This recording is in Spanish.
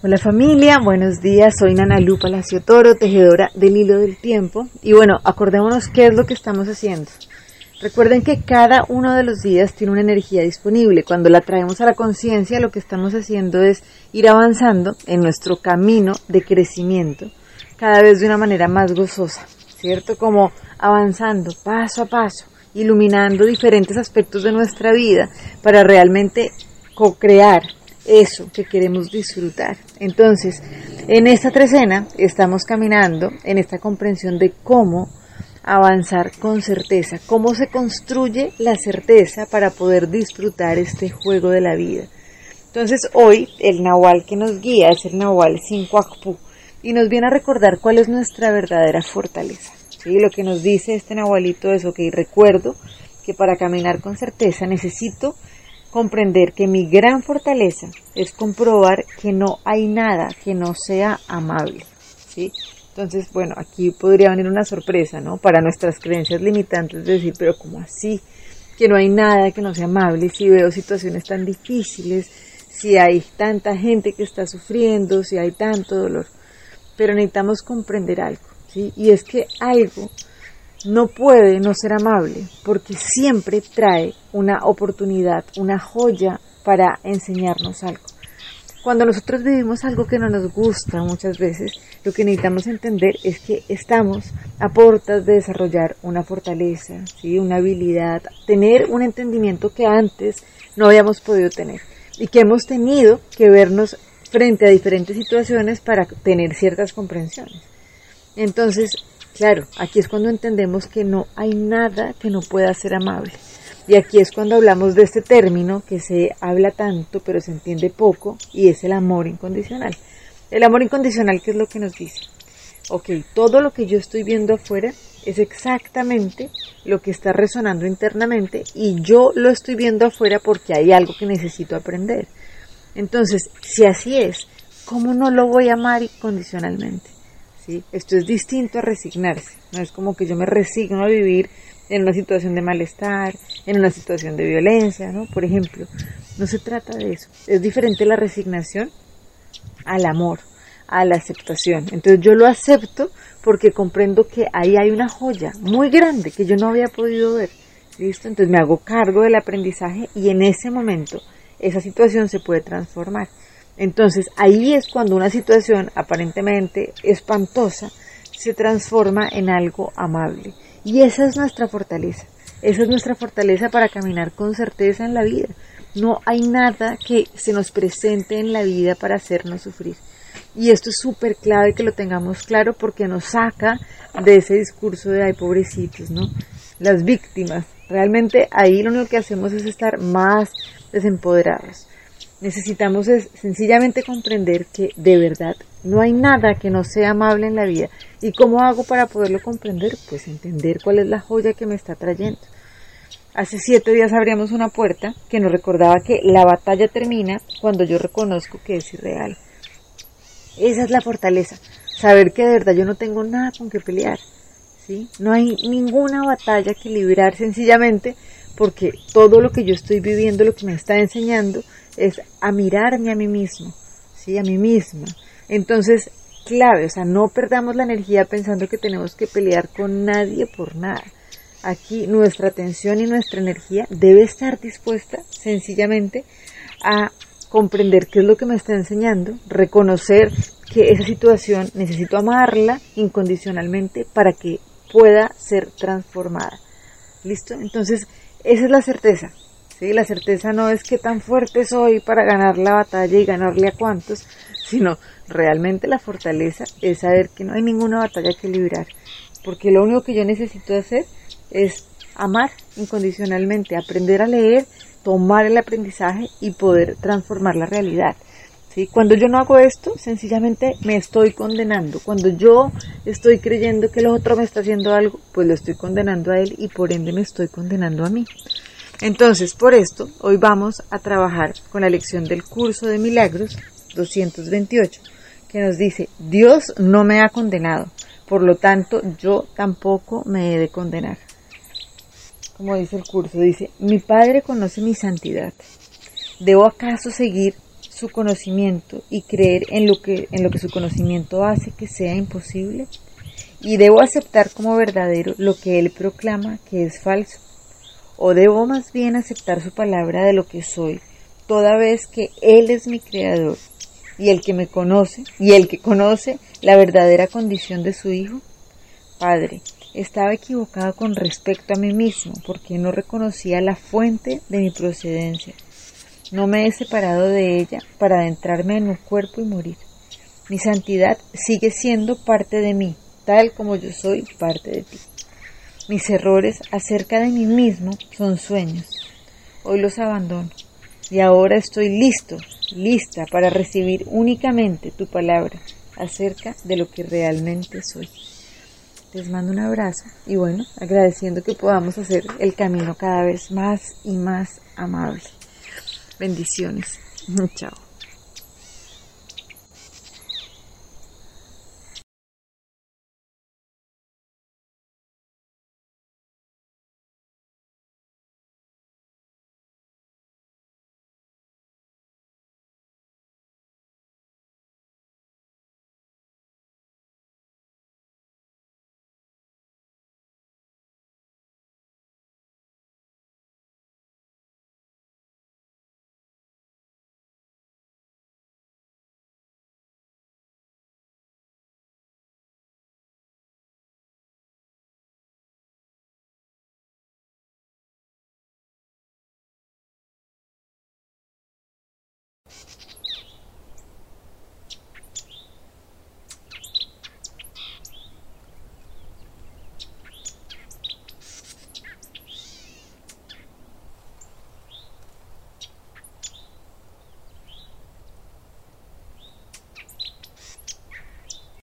Hola familia, buenos días, soy Nana Lu Palacio Toro, tejedora del hilo del tiempo. Y bueno, acordémonos qué es lo que estamos haciendo. Recuerden que cada uno de los días tiene una energía disponible. Cuando la traemos a la conciencia, lo que estamos haciendo es ir avanzando en nuestro camino de crecimiento, cada vez de una manera más gozosa, ¿cierto? Como avanzando paso a paso, iluminando diferentes aspectos de nuestra vida para realmente co-crear eso que queremos disfrutar. Entonces, en esta trecena estamos caminando en esta comprensión de cómo avanzar con certeza, cómo se construye la certeza para poder disfrutar este juego de la vida. Entonces hoy el Nahual que nos guía es el Nahual 5 y nos viene a recordar cuál es nuestra verdadera fortaleza. ¿sí? Lo que nos dice este Nahualito es, ok, recuerdo que para caminar con certeza necesito comprender que mi gran fortaleza es comprobar que no hay nada que no sea amable. ¿sí? Entonces, bueno, aquí podría venir una sorpresa, ¿no? Para nuestras creencias limitantes, de decir, pero ¿cómo así? Que no hay nada que no sea amable, si veo situaciones tan difíciles, si hay tanta gente que está sufriendo, si hay tanto dolor. Pero necesitamos comprender algo, ¿sí? Y es que algo no puede no ser amable porque siempre trae una oportunidad, una joya para enseñarnos algo. Cuando nosotros vivimos algo que no nos gusta muchas veces, lo que necesitamos entender es que estamos a puertas de desarrollar una fortaleza, ¿sí? una habilidad, tener un entendimiento que antes no habíamos podido tener y que hemos tenido que vernos frente a diferentes situaciones para tener ciertas comprensiones. Entonces, Claro, aquí es cuando entendemos que no hay nada que no pueda ser amable. Y aquí es cuando hablamos de este término que se habla tanto pero se entiende poco y es el amor incondicional. El amor incondicional, ¿qué es lo que nos dice? Ok, todo lo que yo estoy viendo afuera es exactamente lo que está resonando internamente y yo lo estoy viendo afuera porque hay algo que necesito aprender. Entonces, si así es, ¿cómo no lo voy a amar incondicionalmente? Esto es distinto a resignarse, no es como que yo me resigno a vivir en una situación de malestar, en una situación de violencia, ¿no? Por ejemplo, no se trata de eso. Es diferente la resignación al amor, a la aceptación. Entonces yo lo acepto porque comprendo que ahí hay una joya muy grande que yo no había podido ver. ¿Listo? Entonces me hago cargo del aprendizaje y en ese momento esa situación se puede transformar. Entonces ahí es cuando una situación aparentemente espantosa se transforma en algo amable. Y esa es nuestra fortaleza. Esa es nuestra fortaleza para caminar con certeza en la vida. No hay nada que se nos presente en la vida para hacernos sufrir. Y esto es súper clave que lo tengamos claro porque nos saca de ese discurso de ay pobrecitos, ¿no? Las víctimas. Realmente ahí lo único que hacemos es estar más desempoderados necesitamos es sencillamente comprender que de verdad no hay nada que no sea amable en la vida. ¿Y cómo hago para poderlo comprender? Pues entender cuál es la joya que me está trayendo. Hace siete días abríamos una puerta que nos recordaba que la batalla termina cuando yo reconozco que es irreal. Esa es la fortaleza, saber que de verdad yo no tengo nada con que pelear. ¿sí? No hay ninguna batalla que librar sencillamente porque todo lo que yo estoy viviendo, lo que me está enseñando, es a mirarme a mí mismo, ¿sí? A mí misma. Entonces, clave, o sea, no perdamos la energía pensando que tenemos que pelear con nadie por nada. Aquí nuestra atención y nuestra energía debe estar dispuesta sencillamente a comprender qué es lo que me está enseñando, reconocer que esa situación necesito amarla incondicionalmente para que pueda ser transformada. ¿Listo? Entonces, esa es la certeza. La certeza no es que tan fuerte soy para ganar la batalla y ganarle a cuantos, sino realmente la fortaleza es saber que no hay ninguna batalla que librar, porque lo único que yo necesito hacer es amar incondicionalmente, aprender a leer, tomar el aprendizaje y poder transformar la realidad. ¿Sí? Cuando yo no hago esto, sencillamente me estoy condenando. Cuando yo estoy creyendo que el otro me está haciendo algo, pues lo estoy condenando a él y por ende me estoy condenando a mí. Entonces, por esto, hoy vamos a trabajar con la lección del curso de milagros 228, que nos dice, Dios no me ha condenado, por lo tanto, yo tampoco me he de condenar. Como dice el curso, dice, mi Padre conoce mi santidad. ¿Debo acaso seguir su conocimiento y creer en lo que, en lo que su conocimiento hace que sea imposible? ¿Y debo aceptar como verdadero lo que él proclama que es falso? ¿O debo más bien aceptar su palabra de lo que soy, toda vez que él es mi creador y el que me conoce, y el que conoce la verdadera condición de su hijo? Padre, estaba equivocado con respecto a mí mismo porque no reconocía la fuente de mi procedencia. No me he separado de ella para adentrarme en un cuerpo y morir. Mi santidad sigue siendo parte de mí, tal como yo soy parte de ti. Mis errores acerca de mí mismo son sueños. Hoy los abandono y ahora estoy listo, lista para recibir únicamente tu palabra acerca de lo que realmente soy. Les mando un abrazo y bueno, agradeciendo que podamos hacer el camino cada vez más y más amable. Bendiciones. Chao.